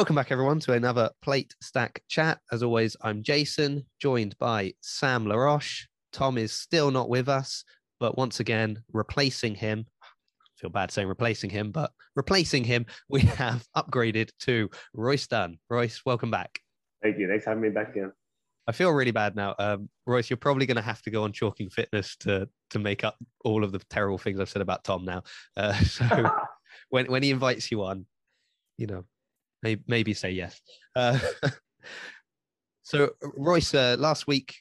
Welcome back, everyone, to another Plate Stack chat. As always, I'm Jason, joined by Sam LaRoche. Tom is still not with us, but once again, replacing him. I feel bad saying replacing him, but replacing him, we have upgraded to Royce Dunn. Royce, welcome back. Thank you. Thanks for having me back again. I feel really bad now. Um, Royce, you're probably going to have to go on Chalking Fitness to to make up all of the terrible things I've said about Tom now. Uh, so when when he invites you on, you know, maybe, maybe say yes. Uh, so Royce, uh, last week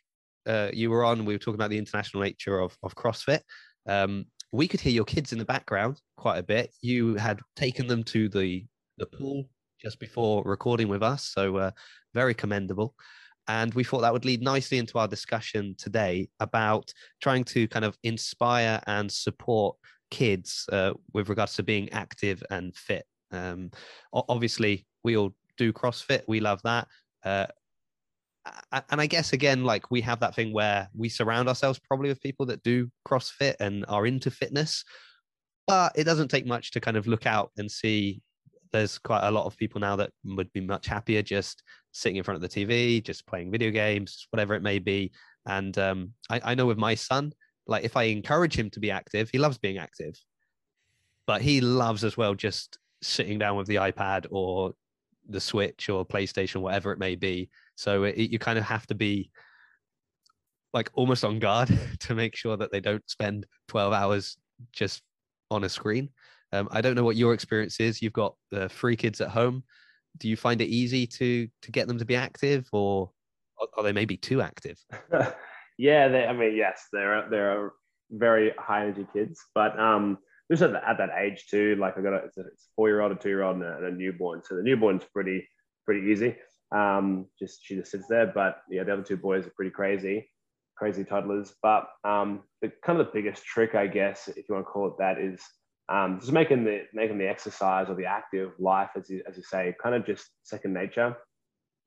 uh, you were on. We were talking about the international nature of of CrossFit. Um, we could hear your kids in the background quite a bit. You had taken them to the the pool just before recording with us, so uh, very commendable. And we thought that would lead nicely into our discussion today about trying to kind of inspire and support kids uh, with regards to being active and fit. Um, obviously, we all do CrossFit. We love that. Uh, and I guess again, like we have that thing where we surround ourselves probably with people that do CrossFit and are into fitness, but it doesn't take much to kind of look out and see there's quite a lot of people now that would be much happier just sitting in front of the TV, just playing video games, whatever it may be. And um, I, I know with my son, like if I encourage him to be active, he loves being active, but he loves as well just sitting down with the iPad or the Switch or PlayStation, whatever it may be. So it, you kind of have to be like almost on guard to make sure that they don't spend 12 hours just on a screen. Um, I don't know what your experience is. You've got the uh, three kids at home. Do you find it easy to to get them to be active, or are they maybe too active? yeah, they, I mean, yes, they're they're very high energy kids, but um, just at, the, at that age too. Like I got a, it's a, it's a four year old, a two year old, and, and a, newborn. So the newborn's pretty pretty easy. Um, just she just sits there, but yeah, the other two boys are pretty crazy, crazy toddlers. But um, the kind of the biggest trick, I guess, if you want to call it that, is um, just making the making the exercise or the active life, as you, as you say, kind of just second nature.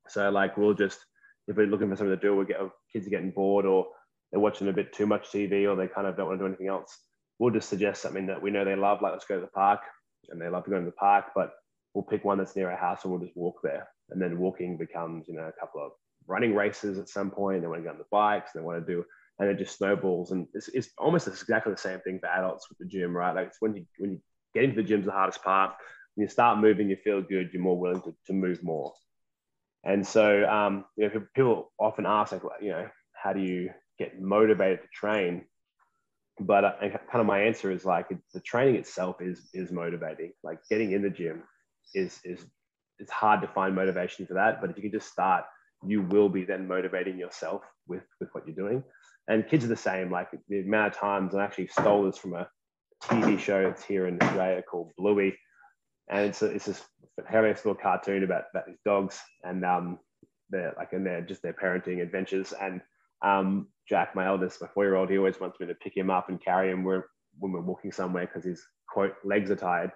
So like we'll just if we're looking for something to do, we get kids are getting bored or they're watching a bit too much TV or they kind of don't want to do anything else. We'll just suggest something that we know they love, like let's go to the park, and they love to go to the park, but we'll pick one that's near our house and we'll just walk there. And then walking becomes, you know, a couple of running races at some point. They want to go on the bikes, they want to do and it just snowballs. And it's, it's almost exactly the same thing for adults with the gym, right? Like it's when you when you get into the gym's the hardest part. When you start moving, you feel good. You're more willing to, to move more. And so, um, you know, people often ask, like, you know, how do you get motivated to train? But uh, kind of my answer is like the training itself is is motivating. Like getting in the gym is is it's hard to find motivation for that. But if you can just start, you will be then motivating yourself with with what you're doing and kids are the same. Like the amount of times I actually stole this from a TV show that's here in Australia called Bluey, and it's a, it's this hilarious little cartoon about about these dogs and um they're like and they're just their parenting adventures and um Jack, my eldest, my four year old, he always wants me to pick him up and carry him when we're walking somewhere because his quote legs are tired,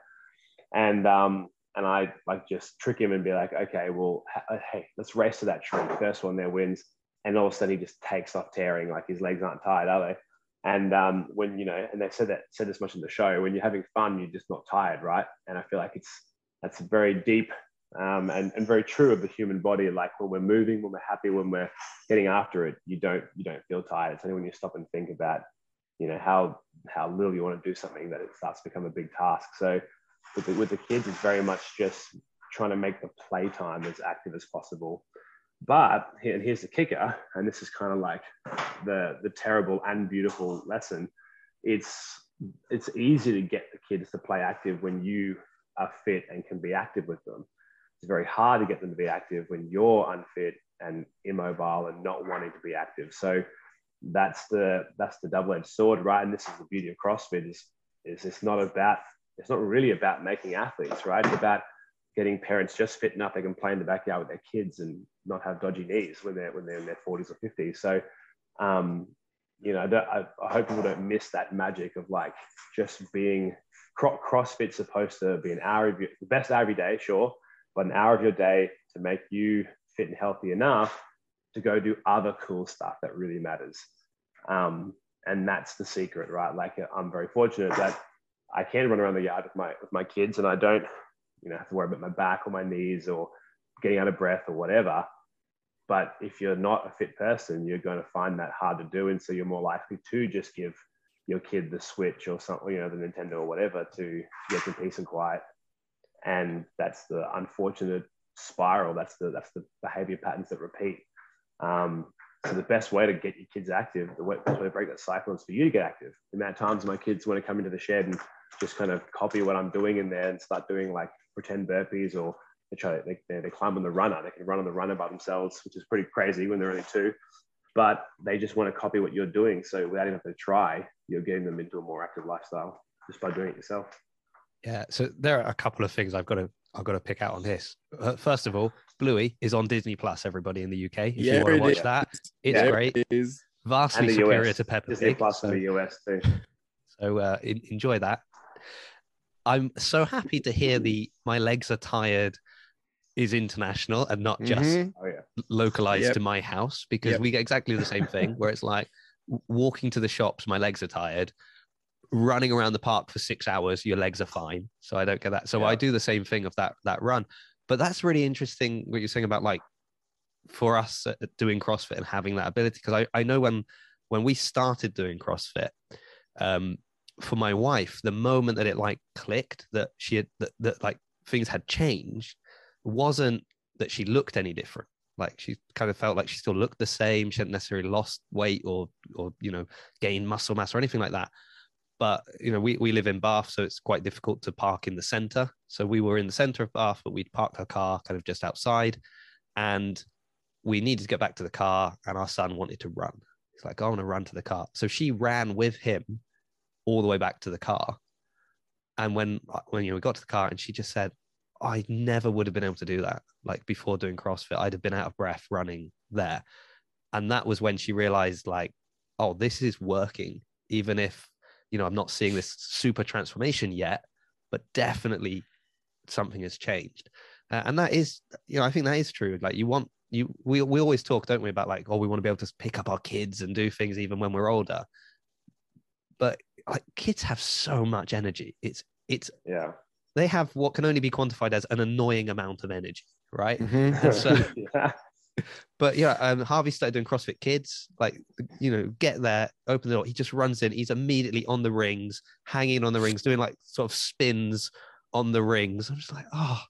and um and I like just trick him and be like, okay, well, hey, let's race to that tree. First one there wins and all of a sudden he just takes off tearing, like his legs aren't tired, are they? And um, when you know, and they said that said this much in the show, when you're having fun, you're just not tired, right? And I feel like it's that's very deep um, and, and very true of the human body. Like when we're moving, when we're happy, when we're getting after it, you don't you don't feel tired. It's only when you stop and think about, you know, how how little you want to do something that it starts to become a big task. So with the, with the kids, it's very much just trying to make the playtime as active as possible. But and here's the kicker, and this is kind of like the the terrible and beautiful lesson. It's it's easy to get the kids to play active when you are fit and can be active with them. It's very hard to get them to be active when you're unfit and immobile and not wanting to be active. So that's the that's the double-edged sword, right? And this is the beauty of CrossFit is is it's not about it's not really about making athletes, right? It's about getting parents just fit enough they can play in the backyard with their kids and not have dodgy knees when they're when they're in their 40s or 50s. So, um, you know, I, I, hope people don't miss that magic of like just being CrossFit supposed to be an hour of your, the best hour every day, sure, but an hour of your day to make you fit and healthy enough to go do other cool stuff that really matters. Um, and that's the secret, right? Like I'm very fortunate that I can run around the yard with my with my kids, and I don't, you know, have to worry about my back or my knees or getting out of breath or whatever. But if you're not a fit person, you're going to find that hard to do. And so you're more likely to just give your kid the Switch or something, you know, the Nintendo or whatever to get some peace and quiet. And that's the unfortunate spiral. That's the that's the behavior patterns that repeat. Um, so the best way to get your kids active, the way to break that cycle is for you to get active. The amount of times my kids want to come into the shed and just kind of copy what I'm doing in there and start doing like pretend burpees or they try they, they, they climb on the runner. They can run on the runner by themselves, which is pretty crazy when they're only two. But they just want to copy what you're doing. So without even having to try, you're getting them into a more active lifestyle just by doing it yourself. Yeah. So there are a couple of things I've got to I've got to pick out on this. Uh, first of all, Bluey is on Disney Plus. Everybody in the UK, if yeah, you want to watch is. that, it's yeah, great. It is. Vastly superior US. to Peppa Disney Pig. Plus so, in the US too. So uh, in, enjoy that. I'm so happy to hear the "my legs are tired" is international and not just mm-hmm. oh, yeah. localized yep. to my house because yep. we get exactly the same thing where it's like walking to the shops, my legs are tired. Running around the park for six hours, your legs are fine. So I don't get that. So yeah. I do the same thing of that that run. But that's really interesting what you're saying about like for us doing CrossFit and having that ability because I, I know when when we started doing CrossFit, um, for my wife, the moment that it like clicked that she had that, that like things had changed wasn't that she looked any different. Like she kind of felt like she still looked the same. She hadn't necessarily lost weight or or you know gained muscle mass or anything like that. But you know, we, we live in Bath, so it's quite difficult to park in the center. So we were in the center of Bath, but we'd parked our car kind of just outside. And we needed to get back to the car, and our son wanted to run. He's like, I want to run to the car. So she ran with him all the way back to the car. And when when you know we got to the car, and she just said, I never would have been able to do that. Like before doing CrossFit, I'd have been out of breath running there. And that was when she realized, like, oh, this is working, even if, you know, I'm not seeing this super transformation yet, but definitely something has changed. Uh, and that is, you know, I think that is true. Like, you want, you, we, we always talk, don't we, about like, oh, we want to be able to pick up our kids and do things even when we're older. But like, kids have so much energy. It's, it's, yeah they have what can only be quantified as an annoying amount of energy, right? Mm-hmm. so, yeah. But yeah, um, Harvey started doing CrossFit Kids. Like, you know, get there, open the door. He just runs in. He's immediately on the rings, hanging on the rings, doing like sort of spins on the rings. I'm just like, oh,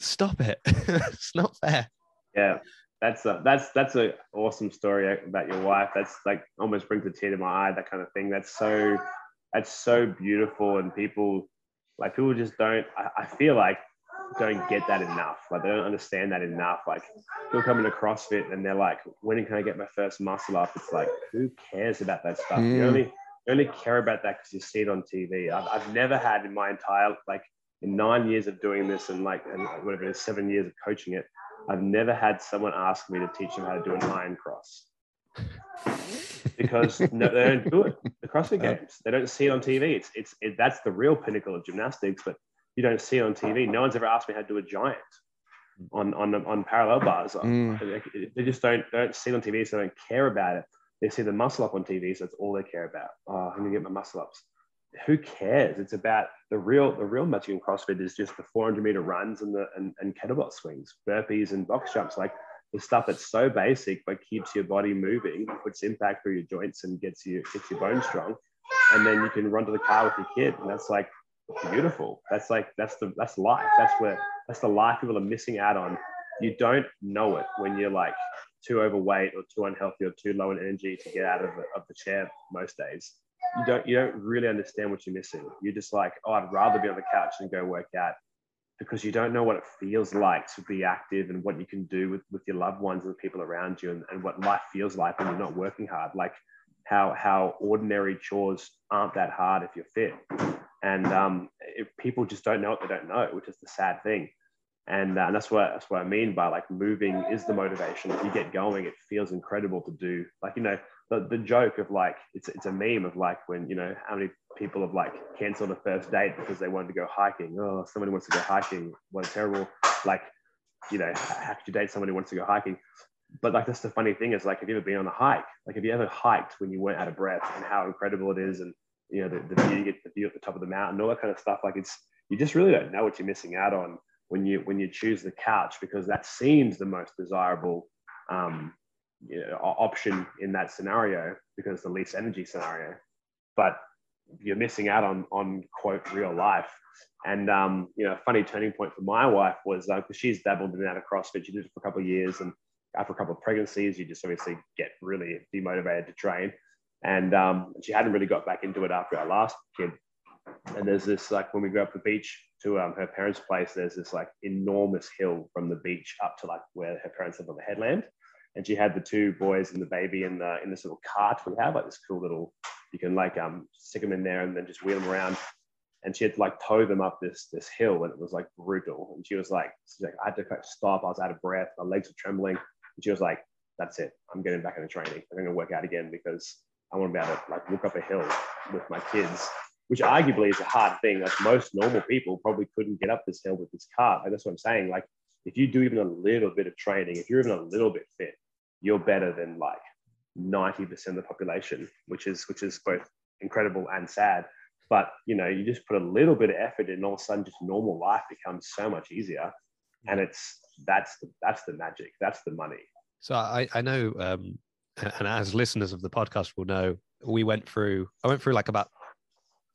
stop it! it's not fair. Yeah, that's a that's that's a awesome story about your wife. That's like almost brings a tear to my eye. That kind of thing. That's so that's so beautiful, and people like people just don't. I, I feel like don't get that enough. Like they don't understand that enough. Like people come into CrossFit and they're like, when can I get my first muscle up? It's like, who cares about that stuff? Mm. You only you only care about that because you see it on TV. I've, I've never had in my entire like in nine years of doing this and like and whatever it is, seven years of coaching it, I've never had someone ask me to teach them how to do an iron cross because no, they don't do it. The CrossFit Games, they don't see it on TV. It's it's it, that's the real pinnacle of gymnastics, but you don't see on TV. No one's ever asked me how to do a giant on on on parallel bars. Mm. They, just don't don't see it on TV, so they don't care about it. They see the muscle up on TV, so that's all they care about. Oh, I'm gonna get my muscle ups. Who cares? It's about the real the real magic in CrossFit is just the 400 meter runs and the and, and kettlebell swings, burpees and box jumps. Like the stuff that's so basic but keeps your body moving, puts impact through your joints and gets you gets your bones strong. And then you can run to the car with your kid. And that's like beautiful. That's like that's the that's life. That's where that's the life people are missing out on. You don't know it when you're like too overweight or too unhealthy or too low in energy to get out of, of the chair most days. You don't you don't really understand what you're missing. You're just like, oh, I'd rather be on the couch and go work out because you don't know what it feels like to be active and what you can do with, with your loved ones and the people around you and, and what life feels like when you're not working hard like how how ordinary chores aren't that hard if you're fit and um, if people just don't know what they don't know which is the sad thing and, uh, and that's what that's what i mean by like moving is the motivation if you get going it feels incredible to do like you know the, the joke of like it's, it's a meme of like when you know how many people have like canceled a first date because they wanted to go hiking. Oh, somebody wants to go hiking. What a terrible, like, you know, how could you date somebody who wants to go hiking? But like, that's the funny thing is like, have you ever been on a hike? Like, have you ever hiked when you weren't out of breath and how incredible it is? And, you know, the, the view, you get the view at the top of the mountain, all that kind of stuff. Like, it's, you just really don't know what you're missing out on when you when you choose the couch because that seems the most desirable um, you know, option in that scenario because the least energy scenario. But you're missing out on on quote real life. And um, you know, a funny turning point for my wife was because uh, she's dabbled in and out of CrossFit. She did it for a couple of years, and after a couple of pregnancies, you just obviously get really demotivated to train. And um, she hadn't really got back into it after our last kid. And there's this like when we go up the beach to um, her parents' place, there's this like enormous hill from the beach up to like where her parents live on the headland and she had the two boys and the baby in the in this little cart we have, like this cool little. You can like um stick them in there and then just wheel them around. And she had to like tow them up this this hill, and it was like brutal. And she was like, she's like I had to stop. I was out of breath. My legs were trembling. And she was like, "That's it. I'm getting back into training. I'm going to work out again because I want to be able to like walk up a hill with my kids." Which arguably is a hard thing. Like most normal people probably couldn't get up this hill with this cart. Like that's what I'm saying. Like if you do even a little bit of training, if you're even a little bit fit, you're better than like 90% of the population, which is which is both incredible and sad. But you know, you just put a little bit of effort in, and all of a sudden, just normal life becomes so much easier. And it's that's the that's the magic. That's the money. So I I know, um, and as listeners of the podcast will know, we went through. I went through like about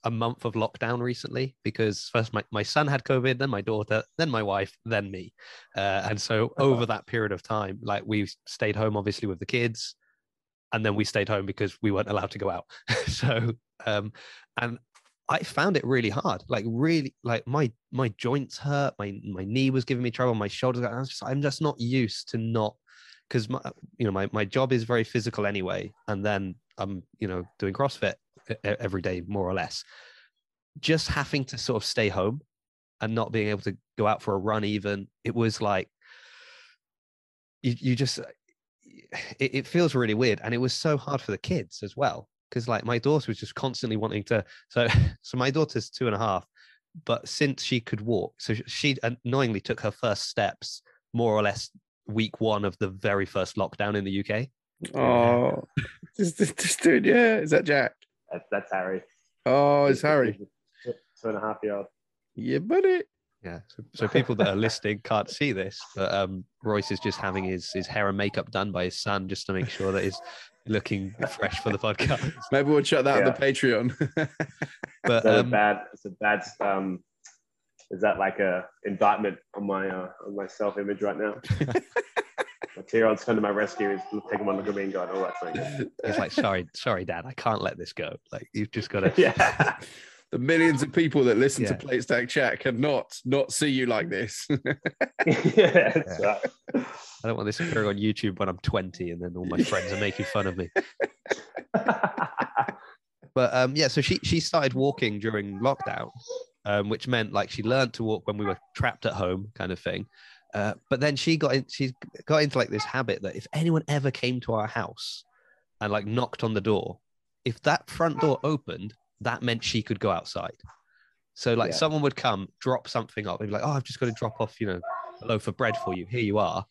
a month of lockdown recently because first my, my son had COVID, then my daughter, then my wife, then me. Uh, and so over that period of time, like we stayed home obviously with the kids, and then we stayed home because we weren't allowed to go out. so um, and I found it really hard. Like really, like my my joints hurt, my my knee was giving me trouble, my shoulders. I was just, I'm just not used to not because my you know my my job is very physical anyway, and then I'm you know doing CrossFit every day, more or less. Just having to sort of stay home and not being able to go out for a run, even it was like you, you just uh, it, it feels really weird, and it was so hard for the kids as well because like my daughter was just constantly wanting to. So so my daughter's two and a half, but since she could walk, so she annoyingly took her first steps more or less week one of the very first lockdown in the UK. Oh, just, just dude, yeah. Is that Jack? That's, that's Harry. Oh, it's Harry. Two and a half year old. Yeah, buddy. Yeah. So, so people that are listening can't see this, but um, Royce is just having his his hair and makeup done by his son just to make sure that he's looking fresh for the podcast. Maybe we'll check that yeah. on the Patreon. but um, bad. It's a bad. Um, is that like a indictment on my uh, on my self image right now? my two-year-old's come to my rescue. He's taking one look at me and going, "Oh, that's thing." He's like, "Sorry, sorry, Dad, I can't let this go. Like, you've just got to." yeah. the millions of people that listen yeah. to Plate Stack Chat cannot not see you like this. yeah, yeah. I don't want this appearing on YouTube when I'm 20 and then all my friends are making fun of me. but um, yeah, so she she started walking during lockdown, um, which meant like she learned to walk when we were trapped at home, kind of thing. Uh, but then she got in, she got into like this habit that if anyone ever came to our house and like knocked on the door, if that front door opened, that meant she could go outside. So like yeah. someone would come, drop something up, and be like, "Oh, I've just got to drop off, you know, a loaf of bread for you. Here you are."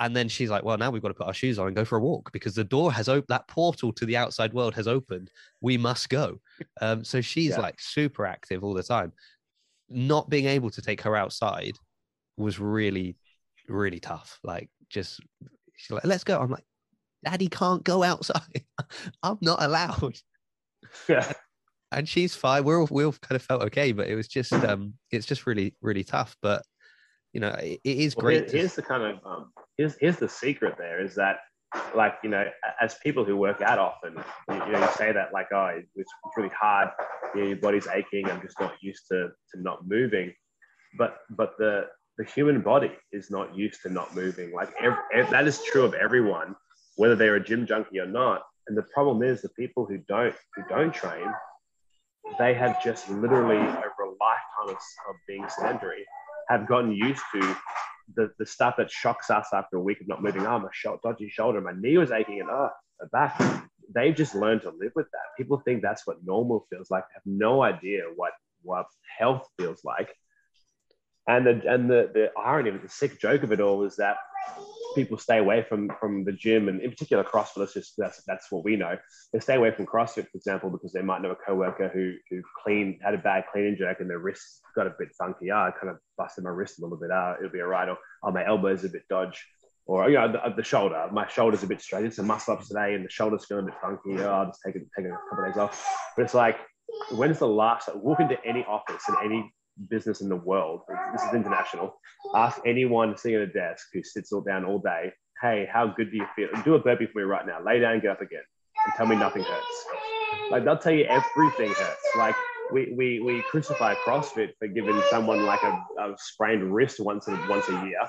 And then she's like, "Well, now we've got to put our shoes on and go for a walk because the door has opened. That portal to the outside world has opened. We must go." Um, so she's yeah. like super active all the time. Not being able to take her outside was really, really tough. Like, just she's like, let's go. I'm like, Daddy can't go outside. I'm not allowed. Yeah. And she's fine. We're all, we all kind of felt okay, but it was just um it's just really, really tough. But you know, it, it is well, great. here's to... the kind of um here's here's the secret there is that like you know as people who work out often you, you know you say that like oh it's, it's really hard you know, your body's aching i'm just not used to to not moving but but the the human body is not used to not moving. Like every, that is true of everyone, whether they're a gym junkie or not. And the problem is the people who don't who don't train, they have just literally over a lifetime of, of being sedentary, have gotten used to the, the stuff that shocks us after a week of not moving. Oh, my sh- dodgy shoulder, my knee was aching, and oh, my back. They've just learned to live with that. People think that's what normal feels like. They have no idea what what health feels like and the and the, the irony of the sick joke of it all is that people stay away from from the gym and in particular CrossFit. That's just that's that's what we know. They stay away from CrossFit, for example, because they might know a coworker who who clean had a bad clean and jerk and their wrist got a bit funky. Ah, I kind of busted my wrist a little bit. Ah, it'll be all right. Or oh, my elbow's a bit dodge. Or you know the, the shoulder, my shoulder's a bit straight. It's a muscle ups today, and the shoulder's feeling a bit funky. Oh, I'll just take it, take a couple of days off. But it's like, when's the last? Walk into any office in any business in the world. This is international. Ask anyone sitting at a desk who sits all down all day, hey, how good do you feel? Do a burpee for me right now. Lay down and get up again. And tell me nothing hurts. Like they'll tell you everything hurts. Like we, we, we crucify CrossFit for giving someone like a, a sprained wrist once a, once a year.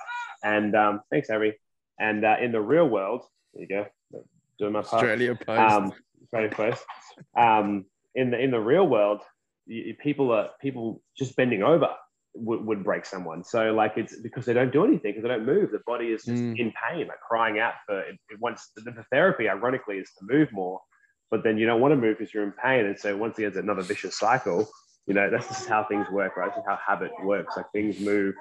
And um, thanks, Harry. And uh, in the real world, there you go, doing my part. Australia Post. Um, Australia Post. Um, in the in the real world, people are people just bending over would, would break someone. So like it's because they don't do anything because they don't move. The body is just mm. in pain, like crying out for it. it wants the, the, therapy. Ironically, is to move more, but then you don't want to move because you're in pain. And so once again, it's another vicious cycle. You know, that's just how things work, right? This is how habit works. Like things move,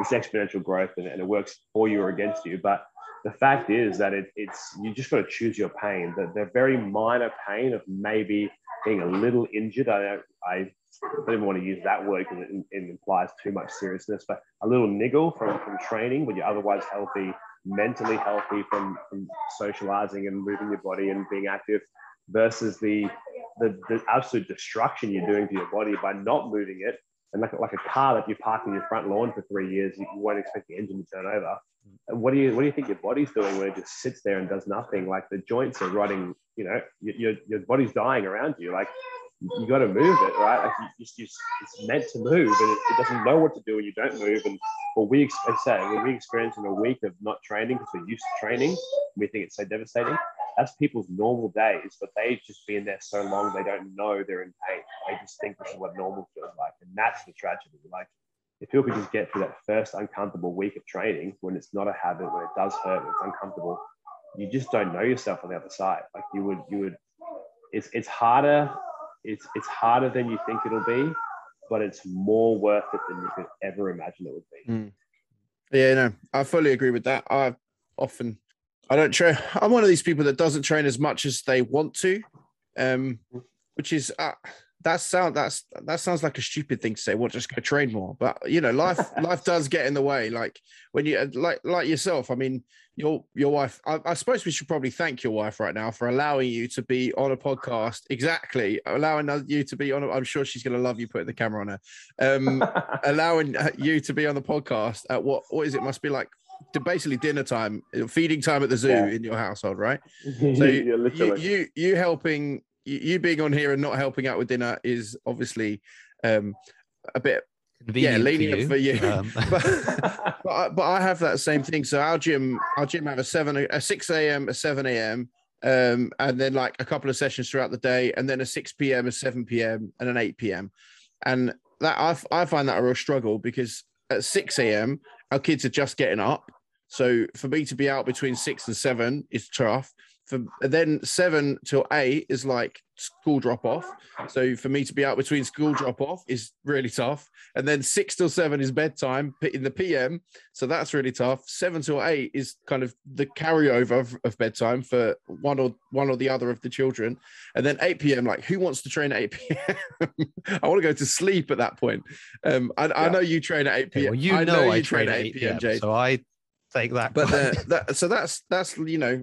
it's exponential growth, and, and it works for you or against you. But the fact is that it, it's you just got to choose your pain. The, the very minor pain of maybe being a little injured. I, don't, I don't even want to use that word because it, it, implies too much seriousness, but a little niggle from, from training when you're otherwise healthy, mentally healthy from, from socializing and moving your body and being active versus the, the, the absolute destruction you're doing to your body by not moving it. And like, like a car that you park in your front lawn for three years, you, won't expect the engine to turn over. What do you what do you think your body's doing when it just sits there and does nothing? Like the joints are rotting, you know, your, your body's dying around you. Like you got to move it, right? Like you, it's meant to move, and it, it, doesn't know what to do when you don't move. And what we I say when we experience in a week of not training because we're used to training, we think it's so devastating. That's people's normal days, but they've just been there so long they don't know they're in pain. They just think this is what normal feels like, and that's the tragedy. Like if people could just get through that first uncomfortable week of training when it's not a habit, when it does hurt, when it's uncomfortable, you just don't know yourself on the other side. Like you would, you would. It's it's harder it's it's harder than you think it'll be, but it's more worth it than you could ever imagine it would be. Mm. Yeah, no, I fully agree with that. I often I don't train. I'm one of these people that doesn't train as much as they want to, um, which is uh, that sound that's that sounds like a stupid thing to say. Well, just go train more, but you know, life life does get in the way. Like when you like like yourself. I mean, your your wife. I, I, suppose we should probably thank your wife right now for allowing you to be on a podcast. Exactly, allowing you to be on. i am sure she's going to love you putting the camera on her. Um, allowing you to be on the podcast at what what is it? Must be like to basically dinner time, feeding time at the zoo yeah. in your household, right? So you, you, you you helping you being on here and not helping out with dinner is obviously um, a bit Convenient yeah, lenient for you. For you. Um. but, but, I, but I have that same thing. So our gym, our gym have a seven, a six a.m., a seven a.m., um, and then like a couple of sessions throughout the day, and then a six p.m., a seven p.m., and an eight p.m. And that I, I find that a real struggle because at six a.m. our kids are just getting up. So for me to be out between six and seven is tough for then seven till eight is like school drop off. So for me to be out between school drop off is really tough. And then six till seven is bedtime in the PM. So that's really tough. Seven till eight is kind of the carryover of, of bedtime for one or one or the other of the children. And then 8 p.m. like who wants to train at 8 p.m. I want to go to sleep at that point. Um, I, yeah. I know you train at 8 p.m. well, you know, know, I train, train at 8 p.m. Jade. So I take that. But the, that, so that's that's you know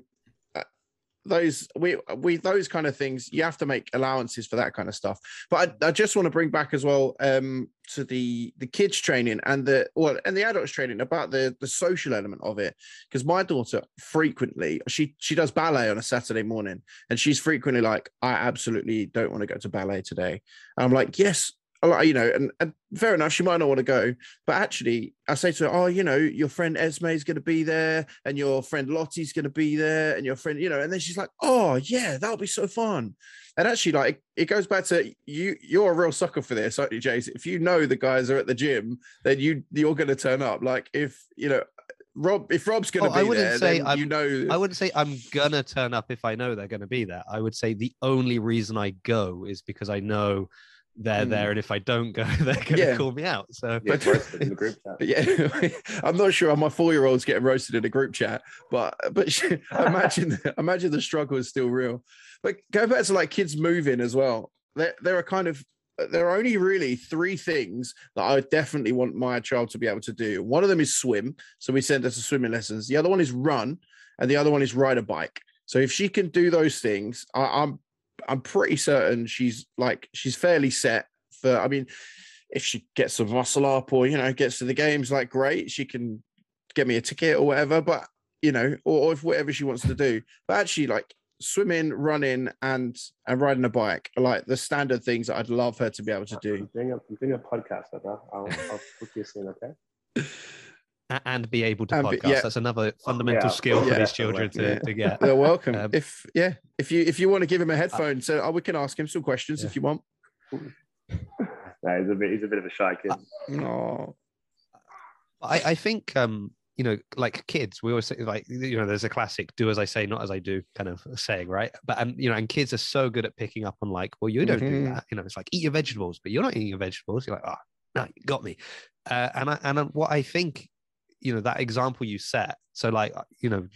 those we we those kind of things you have to make allowances for that kind of stuff. But i, I just want to bring back as well um to the the kids training and the well and the adults training about the the social element of it. Because my daughter frequently she she does ballet on a saturday morning and she's frequently like i absolutely don't want to go to ballet today. And i'm like yes you know, and, and, fair enough, she might not want to go, but actually, I say to her, oh, you know, your friend Esme is going to be there, and your friend Lottie's going to be there, and your friend, you know, and then she's like, oh, yeah, that'll be so fun. And actually, like, it goes back to you. You're a real sucker for this, aren't you, Jace? If you know the guys are at the gym, then you you're going to turn up. Like, if you know, Rob, if Rob's going to oh, be I wouldn't there, say I'm, you know. I wouldn't say I'm gonna turn up if I know they're going to be there. I would say the only reason I go is because I know they're Mm. there, and if I don't go, they're going to Yeah. call me out. So Get roasted in the group chat. But yeah, I'm not sure how my four year old's getting roasted in a group chat, but but imagine imagine the struggle is still real. But go back to like kids moving as well. There there are kind of there are only really three things that I definitely want my child to be able to do. One of them is swim, so we send her to swimming lessons. The other one is run, and the other one is ride a bike. So if she can do those things, I, I'm I'm pretty certain she's like she's fairly set for. I mean, if she gets some muscle up or you know gets to the games, like great, she can get me a ticket or whatever. But you know, or, or if whatever she wants to do. But actually, like swimming, running, and and riding a bike are like the standard things that I'd love her to be able to do. I'm doing a, I'm doing a podcast, brother. I'll, I'll book you soon, okay? a- and be able to And be- podcast. yeah. That's another fundamental Yeah. skill for Yeah. these children to, Yeah. to get. They're welcome. Um, if yeah, if you if you want to give him a headphone, so oh, we can ask him some questions Yeah. if you want. No, he's a bit, he's a bit of a shy kid. Oh, I, I think um you know like kids we always say like you know there's a classic do as i say not as i do kind of saying right but um you know and kids are so good at picking up on like well you don't do Mhm. that you know it's like eat your vegetables but you're not eating your vegetables you're like oh no you got me uh, and I, and uh, what i think you know that example you set so like uh, you know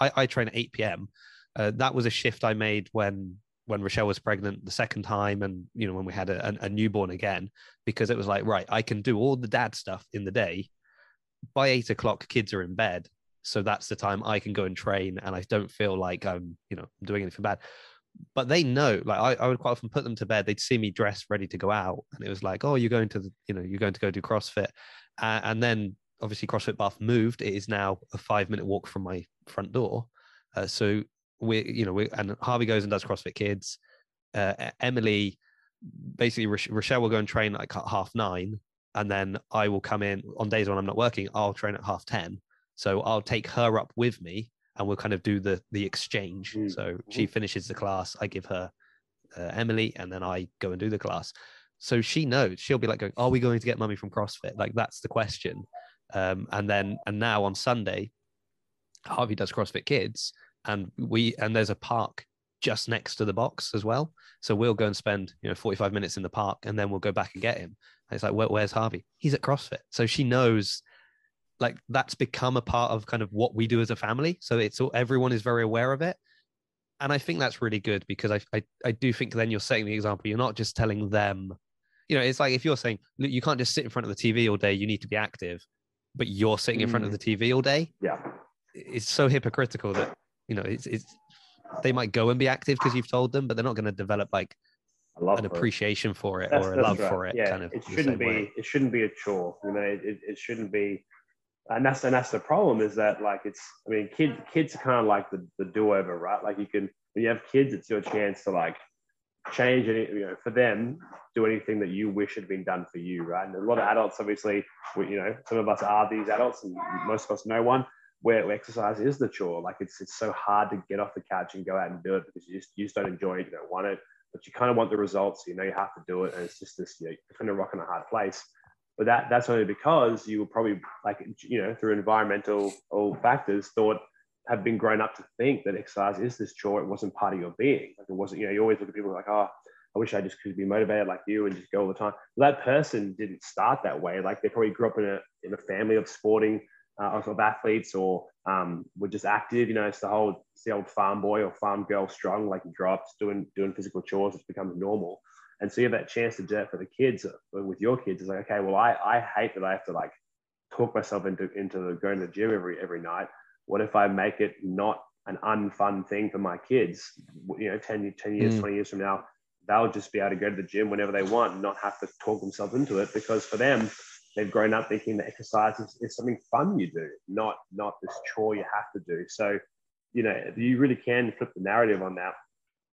I, I train at 8 p.m uh, that was a shift i made when when Rochelle was pregnant the second time, and you know when we had a, a, newborn again, because it was like, right, I can do all the dad stuff in the day, by eight o'clock, kids are in bed. So that's the time I can go and train and I don't feel like I'm, you know, doing anything bad. But they know, like I, I would quite often put them to bed. They'd see me dressed, ready to go out. And it was like, oh, you're going to the, you know, you're going to go do CrossFit. Uh, and then obviously CrossFit Bath moved. It is now a five minute walk from my front door. Uh, so we, you know, we, and Harvey goes and does CrossFit Kids. Uh, Emily, basically, Roch- Rochelle will go and train like at half nine and then I will come in on days when I'm not working. I'll train at half ten, so I'll take her up with me, and we'll kind of do the the exchange. Mm, So she finishes the class, I give her uh, Emily, and then I go and do the class. So she knows she'll be like going, "Are we going to get mummy from CrossFit?" Like that's the question. Um, and then and now on Sunday, Harvey does CrossFit Kids, and we and there's a park just next to the box as well. So we'll go and spend you know 45 minutes in the park, and then we'll go back and get him. And it's like, Where, where's Harvey? He's at CrossFit. So she knows, like that's become a part of kind of what we do as a family. So it's all everyone is very aware of it, and I think that's really good because I I, I do think then you're setting the example. You're not just telling them, you know, it's like if you're saying "Look, you can't just sit in front of the TV all day. You need to be active, but you're sitting in front of hmm. the TV all day Yeah. it's so hypocritical that you know it's, it's they might go and be active because you've told them but they're not going to develop like an it. appreciation for it That's- or a love right. for it Yeah, kind of it shouldn't be. way. It shouldn't be a chore. You know, it, it shouldn't be. And that's and that's the problem is that like it's. I mean, kids kids are kind of like the the do over, right? Like you can when you have kids, it's your chance to like change any. You know, for them, do anything that you wish had been done for you, right? And a lot of adults, obviously, we, you know, some of us are these adults, and most of us know one where exercise is the chore. Like it's it's so hard to get off the couch and go out and do it because you just you just don't enjoy it, you don't want it, but you kind of want the results. So you know you have to do it, and it's just this you know, kind of rock in a hard place. But that that's only because you were probably like you know through environmental all factors thought have been grown up to think that exercise is this chore. It wasn't part of your being. Like it wasn't. You know, you always look at people like, oh, I wish I just could be motivated like you and just go all the time. That person didn't start that way. Like they probably grew up in a in a family of sporting uh, of athletes or um, were just active. You know, it's the whole it's the old farm boy or farm girl strong. Like you grow up doing doing physical chores, it becomes normal. And so you have that chance to do it for the kids uh, with your kids. It's like, okay, well, I I hate that I have to like talk myself into into going to the gym every every night. What if I make it not an unfun thing for my kids? You know, 10, 10 years, Mm. 20 years from now, they'll just be able to go to the gym whenever they want and not have to talk themselves into it because for them, they've grown up thinking that exercise is, is something fun you do, not not this chore you have to do. So, you know, you really can flip the narrative on that.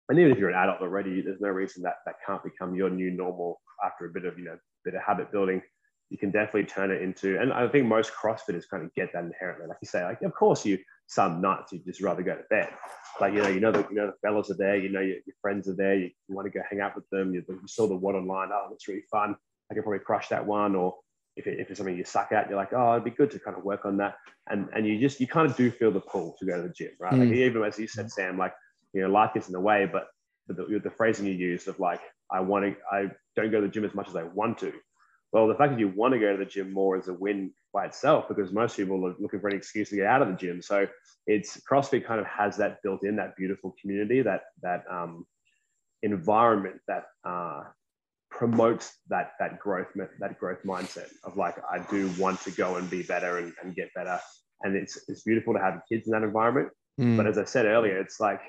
And even if you're an adult already, there's no reason that that can't become your new normal after a bit of, you know, bit of habit building. You can definitely turn it into, and I think most CrossFitters kind of get that inherently. Like you say, like of course you some nights you just rather go to bed. Like you know, you know the you know the fellas are there, you know your, your friends are there, you, you want to go hang out with them. You, you saw the one online, oh, that's really fun. I could probably crush that one. Or if, it, if it's something you suck at, you're like, oh, it'd be good to kind of work on that. And and you just you kind of do feel the pull to go to the gym, right? Like Mm. even as you said, Sam, like you know, life gets in the way, but the, the, the phrasing you used of like, I want to, I don't go to the gym as much as I want to. Well, the fact that you want to go to the gym more is a win by itself because most people are looking for an excuse to get out of the gym. So it's CrossFit kind of has that built in, that beautiful community, that that um, environment that uh, promotes that that growth that growth mindset of like I do want to go and be better and, and get better. And it's it's beautiful to have kids in that environment. Mm. But as I said earlier, it's like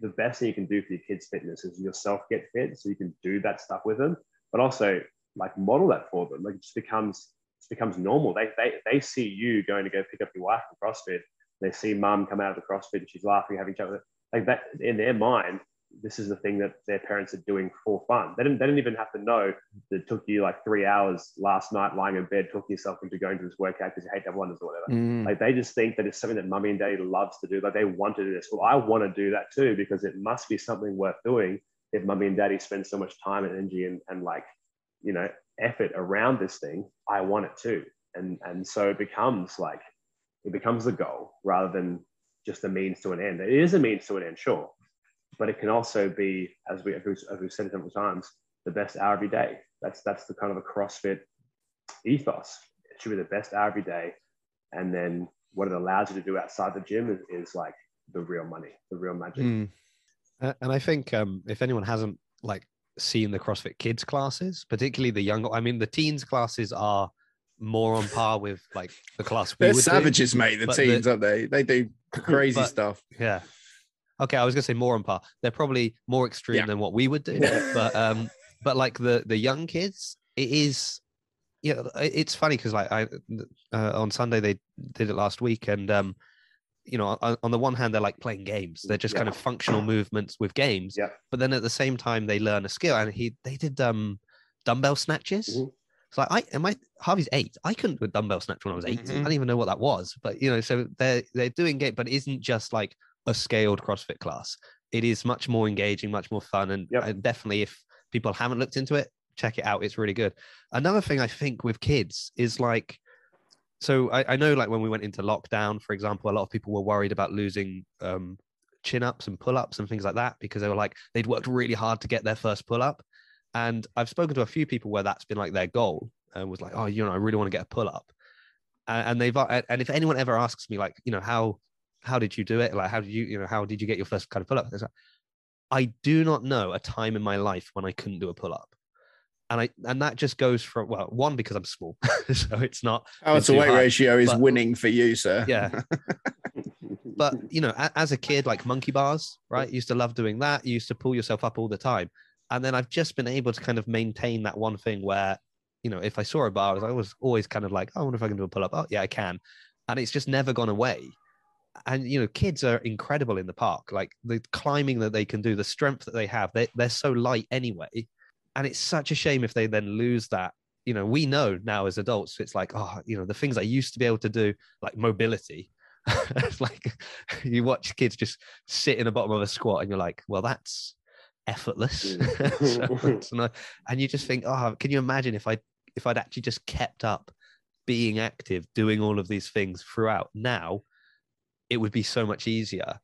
the best thing you can do for your kids' fitness is yourself get fit so you can do that stuff with them, but also like model that for them. Like it just becomes it becomes normal. They they they see you going to go pick up your wife from CrossFit. They see mum come out of the CrossFit and she's laughing, having with it. Like that in their mind, this is the thing that their parents are doing for fun. They didn't, they didn't even have to know that it took you like three hours last night lying in bed, talking yourself into going to this workout because you hate to have wonders or whatever. Mm. Like they just think that it's something that mummy and daddy loves to do. Like they want to do this. Well, I want to do that too because it must be something worth doing if mummy and daddy spend so much time and energy and, and like, you know, effort around this thing. I want it too. And, and so it becomes like, it becomes the goal rather than just a means to an end. It is a means to an end, sure but it can also be, as we as we've said several times, the best hour every day. That's that's the kind of a CrossFit ethos. It should be the best hour every day, and then what it allows you to do outside the gym is, is like the real money, the real magic. Mm. And I think um, if anyone hasn't like seen the CrossFit Kids classes, particularly the younger, I mean, the teens classes are more on par with like the class. They're savages, do, mate. The teens, the, aren't they? They do crazy but, stuff. Yeah, okay, I was gonna say more on par. They're probably more extreme yeah. than what we would do, but um, but like the the young kids, it is. Yeah, it's funny because like I uh, on Sunday they did it last week, and um, you know, on, on, the one hand they're like playing games; they're just yeah. kind of functional movements with games. Yeah. But then at the same time they learn a skill, and he they did um dumbbell snatches. Mm-hmm. It's like I am I Harvey's eight. I couldn't do a dumbbell snatch when I was 8 mm-hmm. I didn't even know what that was. But you know, so they're they're doing it, but it isn't just like a scaled CrossFit class. It is much more engaging, much more fun, and, yep. and definitely if people haven't looked into it, check it out. It's really good. Another thing I think with kids is like, so I, I know like when we went into lockdown, for example, a lot of people were worried about losing um, chin ups and pull ups and things like that because they were like they'd worked really hard to get their first pull up. And I've spoken to a few people where that's been like their goal and was like, oh, you know, I really want to get a pull up. And they've and if anyone ever asks me like, you know, how how did you do it? Like, how did you, you know, how did you get your first kind of pull up? Like, I do not know a time in my life when I couldn't do a pull up. And I and that just goes from well, one because I'm small, so it's not. Oh, to weight high, ratio is but, winning for you, sir. Yeah. but you know, as a kid, like monkey bars, right? used to love doing that. You used to pull yourself up all the time, and then I've just been able to kind of maintain that one thing where, you know, if I saw a bar, I was always kind of like, oh, I wonder if I can do a pull up. Oh, yeah, I can, and it's just never gone away and you know kids are incredible in the park like the climbing that they can do the strength that they have they, they're so light anyway and it's such a shame if they then lose that you know we know now as adults it's like oh you know the things i used to be able to do like mobility it's like you watch kids just sit in the bottom of a squat and you're like well that's effortless mm. so, not, and you just think oh can you imagine if i if i'd actually just kept up being active doing all of these things throughout now it would be so much easier.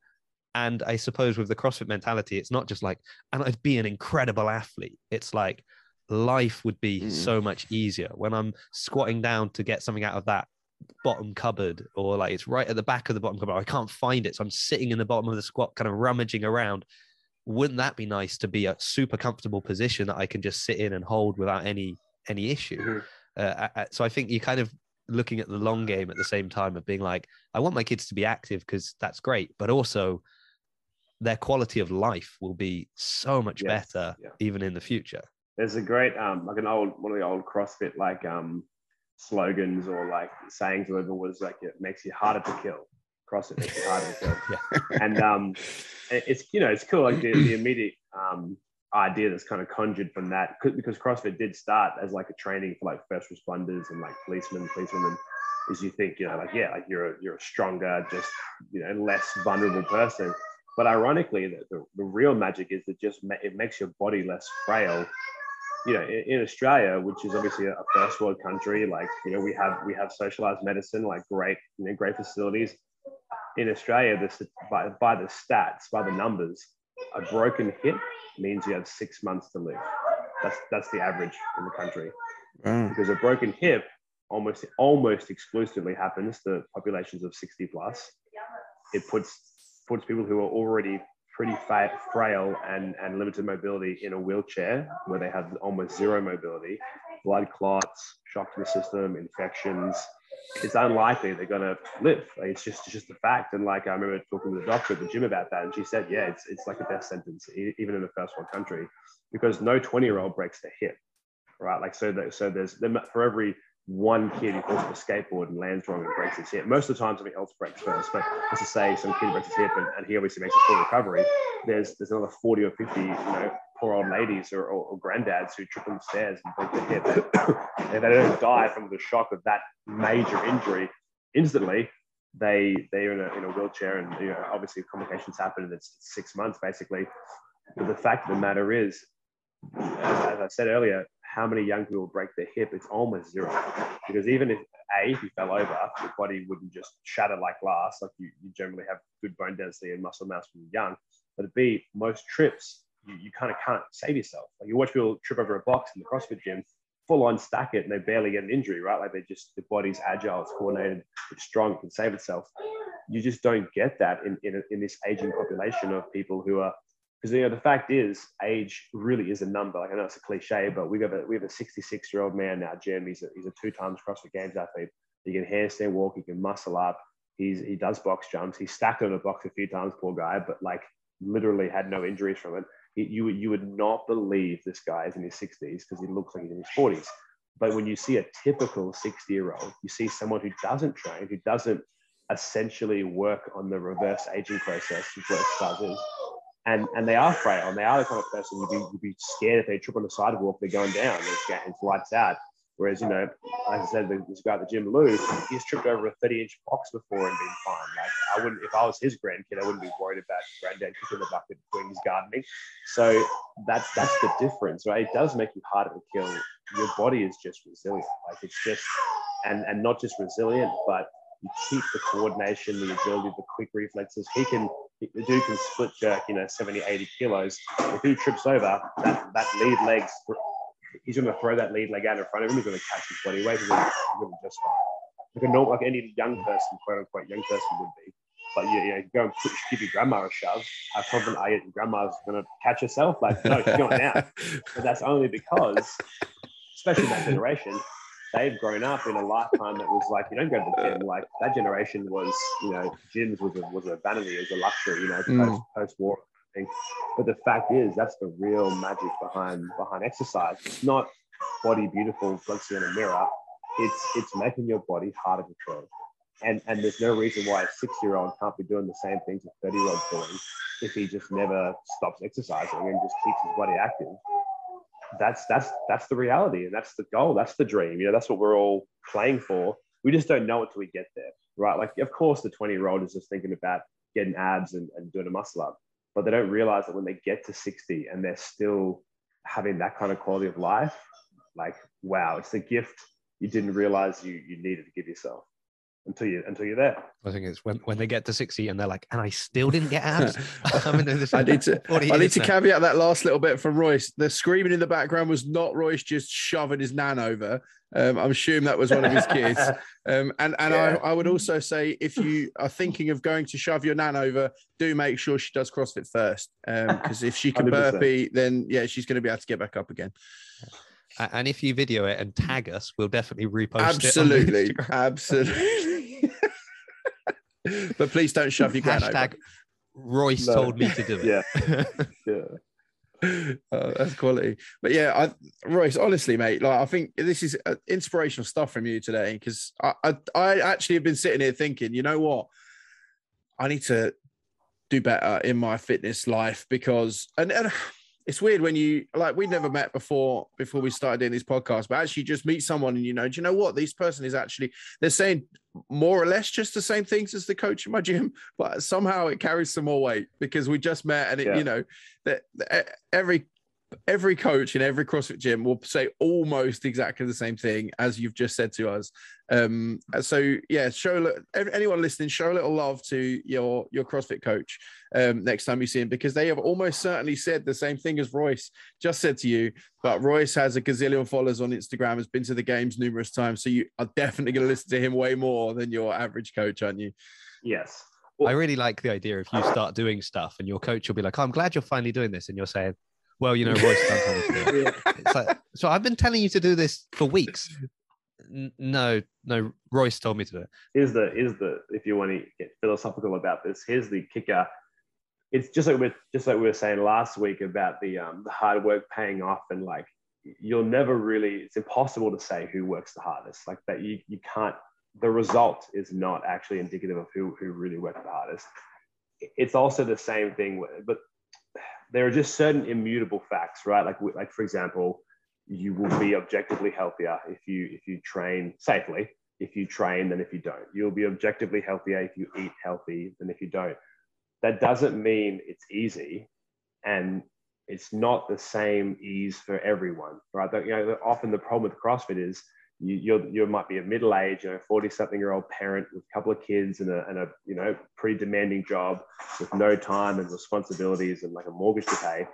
And I suppose with the CrossFit mentality, it's not just like, and I'd be an incredible athlete. It's like life would be mm. so much easier when I'm squatting down to get something out of that bottom cupboard or like it's right at the back of the bottom cupboard. I can't find it. So I'm sitting in the bottom of the squat, kind of rummaging around. Wouldn't that be nice to be a super comfortable position that I can just sit in and hold without any any issue? Mm-hmm. Uh, so I think you're kind of looking at the long game at the same time of being like, I want my kids to be active because that's great, but also their quality of life will be so much better yeah. even in the future. There's a great um like an old one of the old CrossFit like um slogans or like sayings whatever was like it makes you harder to kill. CrossFit makes you harder to kill. yeah. And um it's you know it's cool like the, the immediate um idea that's kind of conjured from that because CrossFit did start as like a training for like first responders and like policemen, policewomen. Is you think you know like yeah like you're a, you're a stronger just you know less vulnerable person, but ironically the, the, the real magic is that just ma- it makes your body less frail. You know, in, in Australia, which is obviously a, first world country, like you know we have we have socialized medicine, like great you know great facilities. In Australia, this by by the stats, by the numbers, a broken hip means you have six months to live. That's that's the average in the country Wow. because a broken hip almost almost exclusively happens to populations of 60 plus. It puts puts people who are already pretty frail and, and limited mobility in a wheelchair where they have almost zero mobility, blood clots, shock to the system, infections. It's unlikely they're gonna live. Like, it's just it's just a fact. And like I remember talking to the doctor at the gym about that, and she said, yeah, it's it's like a death sentence, even in a first world country, because no 20 year old breaks their hip right? Like so that so there's there, for every one kid who falls off a skateboard and lands wrong and breaks his hip. Most of the time something else breaks first, but let's just say some kid breaks his hip and, and he obviously makes a full recovery. There's there's another 40 or 50, you know, poor old ladies or, or, or granddads who trip on the stairs and break their hip. and they don't die from the shock of that major injury instantly. They they're in a, in a wheelchair and you know obviously complications happen and it's six months basically. But the fact of the matter is, as, as I said earlier, how many young people break their hip? It's almost zero. Because even if A, if you fell over, your body wouldn't just shatter like glass. Like you, you generally have good bone density and muscle mass when you're young. But B, most trips, you, you kind of can't save yourself. Like you watch people trip over a box in the CrossFit gym, full on stack it, and they barely get an injury, right? Like they just, the body's agile, it's coordinated, it's strong, it can save itself. You just don't get that in, in, in this aging population of people who are because you know the fact is age really is a number. Like i know it's a cliche but we have a we have a 66 year old man now jim. He's a, he's a two times crossfit games athlete. He can handstand walk he can muscle up. He's he does box jumps. He's stacked on a box a few times poor guy but like literally had no injuries from it. He- you you would not believe this guy is in his 60s because he looks like he's in his 40s but when you see a typical 60 year old you see someone who doesn't train who doesn't essentially work on the reverse aging process which what exercise is and and they are frail and they are the kind of person you'd be, you'd be scared if they trip on the sidewalk they're going down it's, it's lights out. Whereas you know like i said this guy at the gym lou he's tripped over a 30 inch box before and been fine. Like i wouldn't if i was his grandkid i wouldn't be worried about granddad kicking the bucket doing his gardening. So that's that's the difference right? It does make you harder to kill. Your body is just resilient. Like it's just and and not just resilient but you keep the coordination the agility the quick reflexes. He can the dude can split jerk, you know, 70, 80 kilos. If he trips over, that, that lead leg's, he's going to throw that lead leg out in front of him. He's going to catch his body weight. He's going to, he's going to just fine. Like, a normal, like any young person, quote unquote, young person would be. But you know, go and push, give your grandma a shove. How confident are you your grandma's going to catch herself? Like, no, she's not now. But that's only because, especially that generation, they've grown up in a lifetime that was like you don't go to the gym. Like that generation was, you know, gyms was a was a vanity, it was a luxury, you know, Mm. post war thing. But the fact is, that's the real magic behind behind exercise. It's not body beautiful, flexing in a mirror. It's it's making your body harder to control. And and there's no reason why a six year old can't be doing the same things a 30 year old doing if he just never stops exercising and just keeps his body active that's that's that's the reality and that's the goal. That's the dream. You know that's what we're all playing for. We just don't know it till we get there right? Like of course the 20 year old is just thinking about getting abs and, and doing a muscle up but they don't realize that when they get to 60 and they're still having that kind of quality of life like wow it's a gift you didn't realize you you needed to give yourself until you until you're there I think it's when, when they get to 60 and they're like, and I still didn't get abs. I'm in this I need to I need to now." caveat that last little bit from Royce. The screaming in the background was not Royce just shoving his nan over. Um, I'm assuming that was one of his kids. Um, and and Yeah. I, I would also say if you are thinking of going to shove your nan over, do make sure she does CrossFit first. Because if she can 100%. burpee, then yeah, she's going to be able to get back up again. And if you video it and tag us, we'll definitely repost Absolutely, it. on Instagram. absolutely. but please don't shove your gran over. Hashtag Royce No. told me to do it. Yeah. yeah Oh, that's quality. But yeah, I, Royce, honestly, mate, like I think this is uh, inspirational stuff from you today because I, I, I actually have been sitting here thinking, you know what, I need to do better in my fitness life because, and, and it's weird when you like we'd never met before before we started doing this podcast, but actually just meet someone and you know, do you know what this person is actually they're saying more or less just the same things as the coach in my gym, but somehow it carries some more weight because we just met and it, Yeah. you know that every every coach in every CrossFit gym will say almost exactly the same thing as you've just said to us. Um, so yeah, show anyone listening, show a little love to your your CrossFit coach um, next time you see him because they have almost certainly said the same thing as Royce just said to you. But Royce has a gazillion followers on Instagram, has been to the games numerous times, so you are definitely going to listen to him way more than your average coach, aren't you? Yes. Well, I really like the idea if you start doing stuff and your coach will be like, oh, I'm glad you're finally doing this. And you're saying, well, you know, Royce done told me to do. It's like, so I've been telling you to do this for weeks. N- no, no, Royce told me to do it. Here's the, here's the, if you want to get philosophical about this, here's the kicker. It's just like we're just like we were saying last week about the um, the hard work paying off and like you'll never really it's impossible to say who works the hardest like that you you can't the result is not actually indicative of who, who really worked the hardest. It's also the same thing, but there are just certain immutable facts, right? Like, like for example, you will be objectively healthier if you if you train safely. If you train than if you don't, you'll be objectively healthier if you eat healthy than if you don't. That doesn't mean it's easy, and it's not the same ease for everyone, right? You know, often the problem with CrossFit is you you're, you might be a middle age, you know, 40 something year old parent with a couple of kids and a, and a, you know, pretty demanding job with no time and responsibilities and like a mortgage to pay.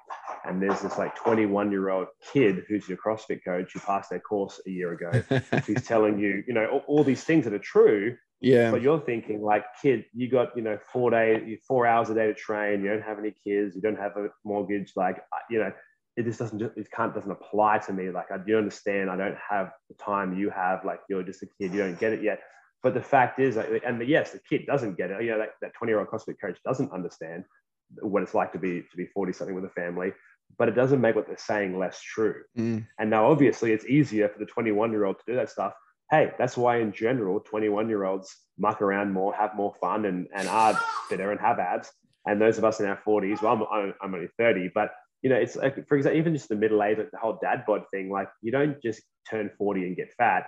And there's this like 21 year old kid who's your CrossFit coach who passed their course a year ago, who's telling you, you know, all, all these things that are true. Yeah. But you're thinking like, kid, you got, you know, four days, four hours a day to train. You don't have any kids. You don't have a mortgage. Like, you know, it just doesn't it can't doesn't apply to me. Like I do understand I don't have the time you have like you're just a kid you don't get it yet. But the fact is and yes the kid doesn't get it. You know that, that 20 year old CrossFit coach doesn't understand what it's like to be to be 40 something with a family but it doesn't make what they're saying less true. Mm. and now obviously it's easier for the 21 year old to do that stuff. Hey that's why in general 21 year olds muck around more have more fun and, and are fitter and have abs. And those of us in our 40s well I'm, I'm only 30 but you know, it's like, for example, even just the middle age, like the whole dad bod thing, like you don't just turn 40 and get fat.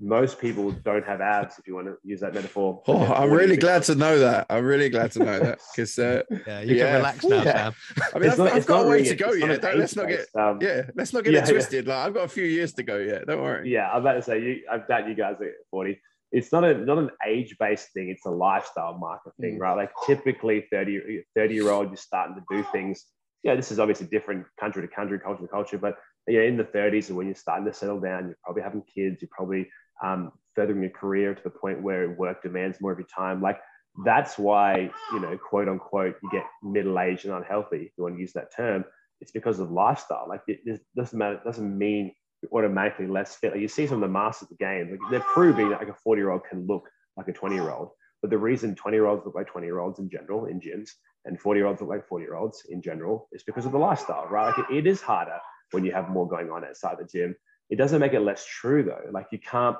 Most people don't have abs, if you want to use that metaphor. Oh, I'm really glad to know that. I'm really glad to know that because uh, yeah, you yeah. can relax now, yeah. Sam. I mean, I've, not, I've got a way really, to go yet. let's not get um, yeah, let's not get yeah, it twisted. Like I've got a few years to go yet. Don't worry. Yeah, I'm about to say you. I bet you guys are 40 it's not a not an age based thing it's a lifestyle market thing mm. right like typically 30 30 year old you're starting to do things yeah, this is obviously different country to country, culture to culture, but yeah, in the 30s and when you're starting to settle down, you're probably having kids, you're probably um, furthering your career to the point where work demands more of your time. Like that's why, you know, quote unquote, you get middle aged and unhealthy, if you want to use that term. It's because of lifestyle. Like it, doesn't matter, it doesn't mean automatically less fit. Like you see some of the masters of the game, like they're proving that like a 40 year old can look like a 20 year old. But the reason 20 year olds look like 20 year olds in general in gyms and 40 year olds look like 40 year olds in general is because of the lifestyle, right? Like it, it is harder when you have more going on outside the gym. It doesn't make it less true though. Like you can't,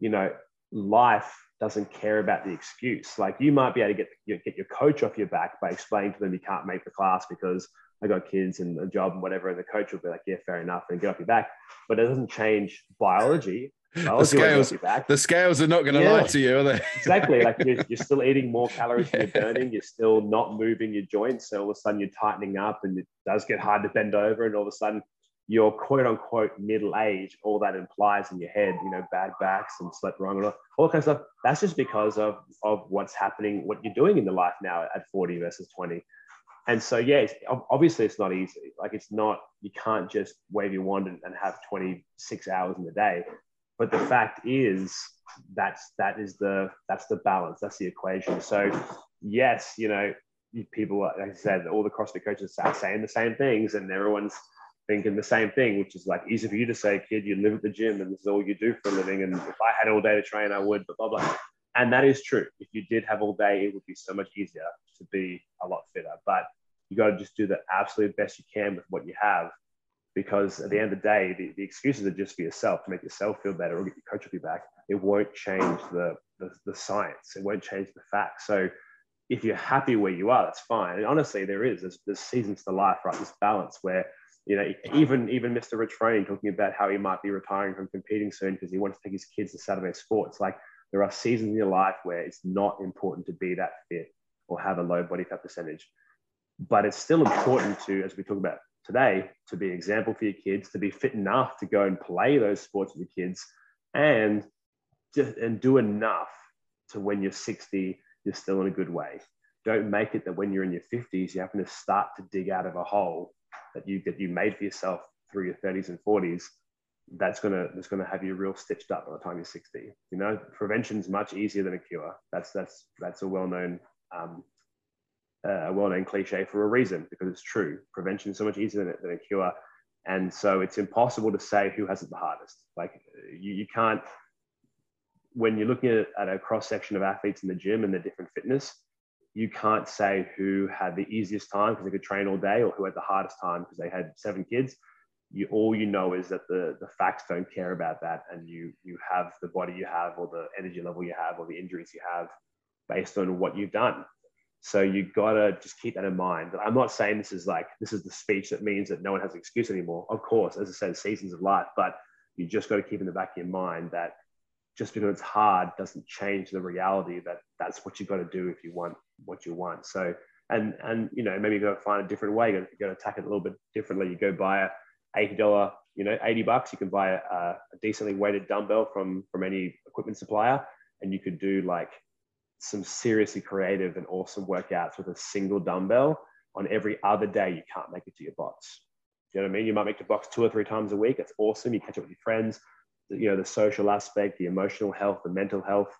you know, life doesn't care about the excuse. Like you might be able to get, you get your coach off your back by explaining to them you can't make the class because I got kids and a job and whatever. And the coach will be like, yeah, fair enough, and get off your back. But it doesn't change biology the scales, the scales are not going to yeah. lie to you, are they? exactly. Like you're, you're, still eating more calories yeah. than you're burning. You're still not moving your joints. So all of a sudden you're tightening up, and it does get hard to bend over. And all of a sudden you're quote unquote middle age. All that implies in your head, you know, bad backs and slept wrong and all, all kind of stuff. That's just because of of what's happening, what you're doing in the life now at 40 versus 20. And so, yeah, it's, obviously it's not easy. Like it's not, you can't just wave your wand and, and have 26 hours in the day but the fact is that's that is the that's the balance that's the equation. So yes you know people like i said all the crossfit coaches are saying the same things and everyone's thinking the same thing which is like easy for you to say kid you live at the gym and this is all you do for a living and if i had all day to train i would but blah blah. And that is true. If you did have all day it would be so much easier to be a lot fitter. But you got to just do the absolute best you can with what you have because at the end of the day, the, the excuses are just for yourself to make yourself feel better or get your coach off your back. It won't change the, the, the science. It won't change the facts. So if you're happy where you are, that's fine. And honestly, there is there's, there's seasons to life, right? This balance where you know even even Mr. Rich Froning talking about how he might be retiring from competing soon because he wants to take his kids to Saturday sports. Like there are seasons in your life where it's not important to be that fit or have a low body fat percentage, but it's still important to, as we talk about today to be an example for your kids, to be fit enough to go and play those sports with your kids, and just and do enough to when you're 60, you're still in a good way. Don't make it that when you're in your 50s, you're having to start to dig out of a hole that you that you made for yourself through your 30s and 40s. That's gonna that's gonna have you real stitched up by the time you're 60. You know, prevention's much easier than a cure. That's that's that's a well-known um, Uh, a well-known cliche for a reason because it's true. Prevention is so much easier than, than a cure, and so it's impossible to say who has it the hardest. Like you, you can't when you're looking at, at a cross section of athletes in the gym and their different fitness, you can't say who had the easiest time because they could train all day or who had the hardest time because they had seven kids. You all you know is that the the facts don't care about that, and you you have the body you have, or the energy level you have, or the injuries you have, based on what you've done. So you gotta just keep that in mind. I'm not saying this is like this is the speech that means that no one has an excuse anymore. Of course, as I said, seasons of life, but you just got to keep in the back of your mind that just because it's hard doesn't change the reality that that's what you've got to do if you want what you want. So, and and you know maybe you got to find a different way. You got to attack it a little bit differently. You go buy a eighty dollar, you know, eighty bucks. You can buy a, a decently weighted dumbbell from from any equipment supplier, and you could do like some seriously creative and awesome workouts with a single dumbbell. On every other day, you can't make it to your box. Do you know what I mean? You might make the box two or three times a week. It's awesome. You catch up with your friends you know the social aspect the emotional health the mental health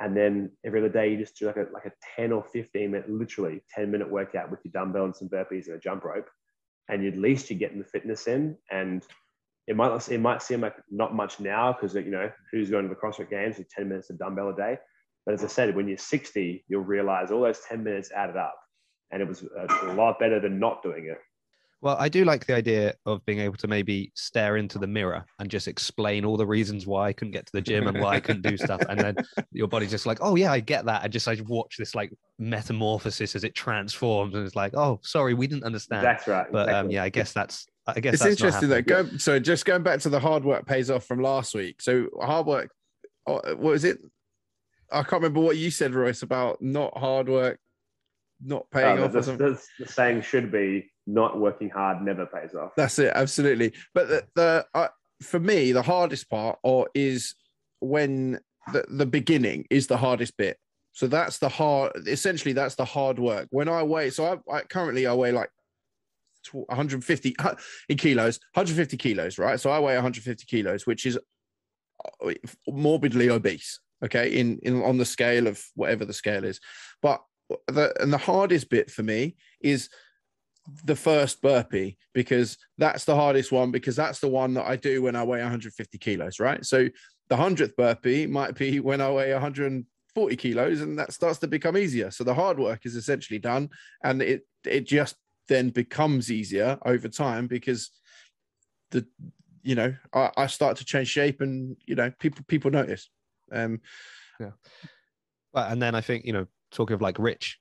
and then every other day you just do like a like a 10 or 15 minute literally 10 minute workout with your dumbbell and some burpees and a jump rope and at least you're getting the fitness in and it might it might seem like not much now because you know who's going to the CrossFit Games with 10 minutes of dumbbell a day but as I said when you're 60 you'll realize all those 10 minutes added up and it was a, a lot better than not doing it well, I do like the idea of being able to maybe stare into the mirror and just explain all the reasons why I couldn't get to the gym and why I couldn't do stuff. And then your body's just like, oh, yeah, I get that. And just like watch this like metamorphosis as it transforms. And it's like, oh, sorry, we didn't understand. That's right. But um, yeah, I guess that's, I guess it's interesting that go, so just going back to the hard work pays off from last week. So hard work, oh, what was it? I can't remember what you said, Royce, about not hard work, not paying oh, off. The saying should be not working hard never pays off. That's it, absolutely. But the, the uh, for me, the hardest part or is when the, the beginning is the hardest bit. So that's the hard. Essentially, that's the hard work. When I weigh, so I, I currently I weigh like 150 in kilos, 150 kilos, right? So I weigh 150 kilos, which is uh, morbidly obese. Okay, in in on the scale of whatever the scale is, but the and the hardest bit for me is the first burpee because that's the hardest one because that's the one that I do when I weigh 150 kilos, right? So the hundredth burpee might be when I weigh 140 kilos, and that starts to become easier. So the hard work is essentially done, and it it just then becomes easier over time because the you know I, I start to change shape, and you know people people notice. Um, yeah. Well, and then I think you know talking of like Rich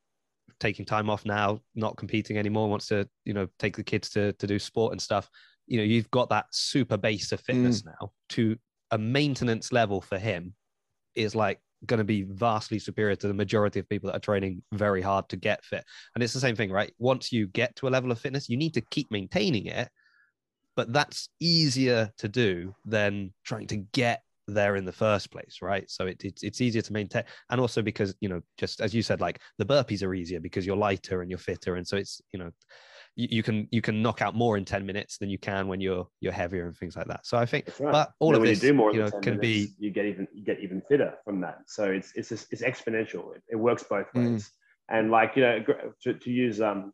taking time off now, not competing anymore, wants to, you know, take the kids to, to do sport and stuff. You know, you've got that super base of fitness mm. now to a maintenance level for him is like going to be vastly superior to the majority of people that are training very hard to get fit. And it's the same thing, right? Once you get to a level of fitness, you need to keep maintaining it. But that's easier to do than trying to get there in the first place, right? So it, it's it's easier to maintain, and also because you know, just as you said, like the burpees are easier because you're lighter and you're fitter, and so it's you know, you, you can you can knock out more in ten minutes than you can when you're you're heavier and things like that. So I think, right. but all of this, you, do more you know, can minutes, be you get even you get even fitter from that. So it's it's just, it's exponential. It, it, works both mm. ways, mm. and like you know, to, to use um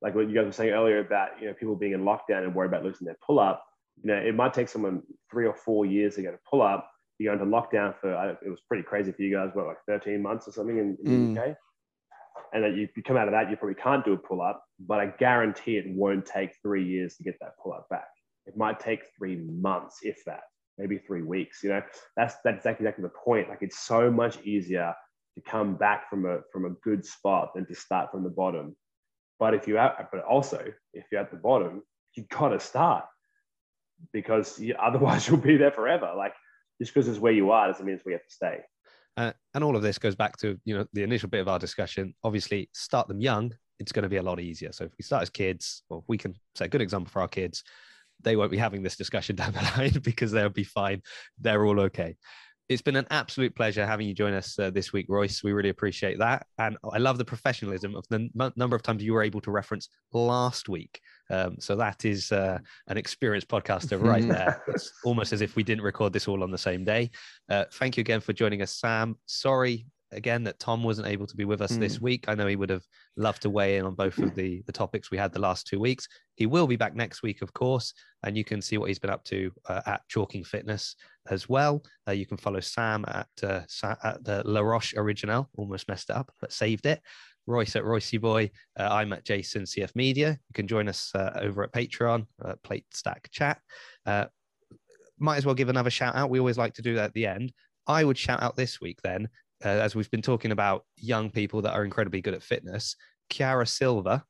like what you guys were saying earlier about you know people being in lockdown and worry about losing their pull up you know, it might take someone three or four years to get a pull up. You go into lockdown for, it was pretty crazy for you guys, what, like 13 months or something in, in mm. the UK? And that you, you come out of that, you probably can't do a pull up, but I guarantee it won't take three years to get that pull up back. It might take three months, if that, maybe three weeks. You know, that's that's exactly the point. Like it's so much easier to come back from a from a good spot than to start from the bottom. But if you are, but also if you're at the bottom, you gotta start because you, otherwise you'll be there forever. Like just because it's where you are doesn't mean you have to stay. Uh, and all of this goes back to you know the initial bit of our discussion. Obviously, start them young it's going to be a lot easier. So if we start as kids, well, we can set a good example for our kids. They won't be having this discussion down the line because they'll be fine. They're all okay it's been an absolute pleasure having you join us uh, this week, Royce. We really appreciate that. And I love the professionalism of the m- number of times you were able to reference last week. Um, so that is uh, an experienced podcaster right there. it's almost as if we didn't record this all on the same day. Uh, thank you again for joining us, Sam. Sorry again that Tom wasn't able to be with us mm. this week. I know he would have loved to weigh in on both of the, the topics we had the last two weeks. He will be back next week, of course, and you can see what he's been up to uh, at Chalking Fitness as well. Uh, you can follow Sam at, uh, at the La Roche Original. Almost messed it up, but saved it. Royce at Roycey Boy. Uh, I'm at Jason CF Media. You can join us uh, over at Patreon, uh, Plate Stack Chat. Uh, might as well give another shout out. We always like to do that at the end. I would shout out this week then uh, as we've been talking about young people that are incredibly good at fitness, Kiara Silva,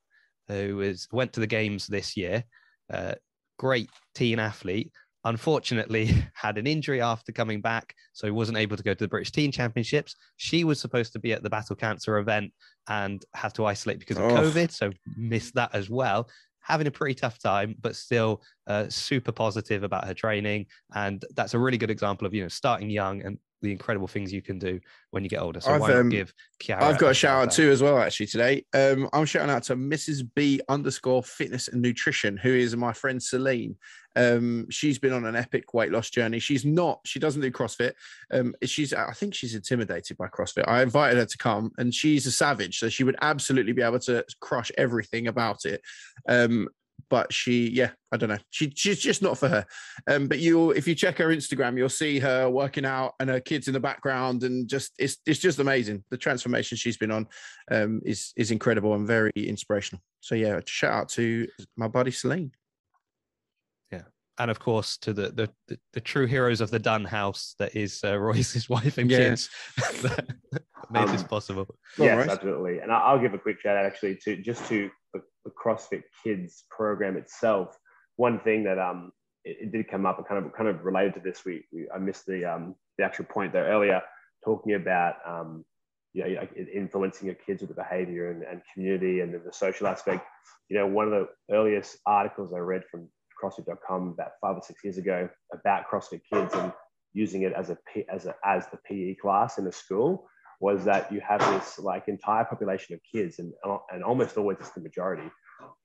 who is went to the games this year, uh, great teen athlete. Unfortunately, had an injury after coming back, so he wasn't able to go to the British Teen Championships. She was supposed to be at the Battle Cancer event and had to isolate because of oh. COVID, so missed that as well having a pretty tough time, but still uh, super positive about her training. And that's a really good example of you know starting young and the incredible things you can do when you get older. So I've, why um, give Kiara? I've got a shout out too as well, actually today. Um, I'm shouting out to Mrs. B underscore Fitness and Nutrition, who is my friend Celine. Um, she's been on an epic weight loss journey. She's not, she doesn't do CrossFit. Um, she's, I think she's intimidated by CrossFit. I invited her to come, and she's a savage, so she would absolutely be able to crush everything about it. Um, but she, yeah, I don't know. She, she's just not for her. Um, but you, if you check her Instagram, you'll see her working out and her kids in the background, and just it's it's just amazing. The transformation she's been on um, is is incredible and very inspirational. So yeah, shout out to my buddy Celine. Yeah, and of course to the the the, the true heroes of the Dunn house that is uh, Royce's wife and kids that made um, this possible. Yes, right. absolutely. And I'll give a quick shout out actually to just to the, CrossFit Kids program itself. One thing that um it, it, did come up and kind of kind of related to this. We, we I missed the um the actual point there earlier, talking about um you know influencing your kids with the behavior and, and community and the social aspect. You know, one of the earliest articles I read from CrossFit.com about five or six years ago about CrossFit Kids and using it as a as a as the PE class in a school was that you have this like entire population of kids and, and almost always it's the majority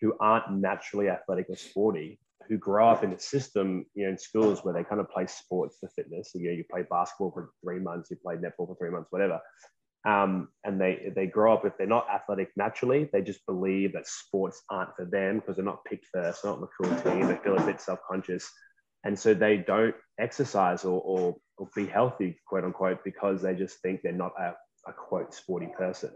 who aren't naturally athletic or sporty who grow up in a system you know in schools where they kind of play sports for fitness. You know you play basketball for three months you play netball for three months whatever. Um, and they they grow up if they're not athletic naturally they just believe that sports aren't for them because they're not picked first not on the cool team they feel a bit self-conscious. And so they don't exercise or, or, or be healthy quote unquote because they just think they're not a, quote sporty person.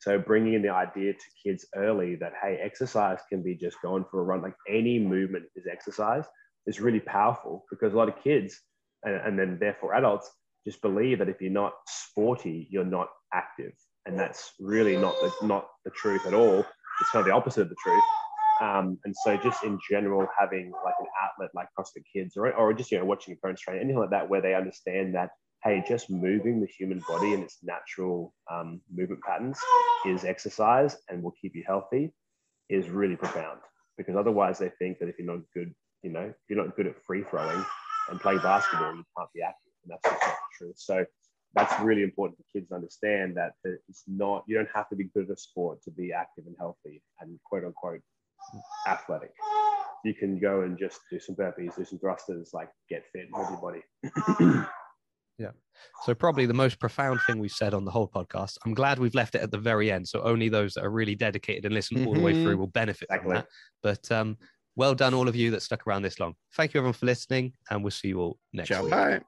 So bringing in the idea to kids early that hey exercise can be just going for a run like any movement is exercise is really powerful because a lot of kids and, and then therefore adults just believe that if you're not sporty you're not active. And that's really not the, not the truth at all. It's kind of the opposite of the truth. Um, and so just in general, having like an outlet like CrossFit Kids or, or just, you know, watching your parents train, anything like that, where they understand that, hey, just moving the human body in its natural um, movement patterns is exercise and will keep you healthy is really profound. Because otherwise they think that if you're not good, you know, if you're not good at free throwing and playing basketball, you can't be active. And that's just not true. So that's really important for kids to understand that it's not, you don't have to be good at a sport to be active and healthy and quote unquote athletic. You can go and just do some burpees, do some thrusters, like get fit with your body. yeah. So probably the most profound thing we've said on the whole podcast. I'm glad we've left it at the very end, so only those that are really dedicated and listen all the way through mm-hmm. will benefit exactly. from that. But um, well done, all of you that stuck around this long. Thank you everyone for listening, and we'll see you all next Ciao, week. Bye.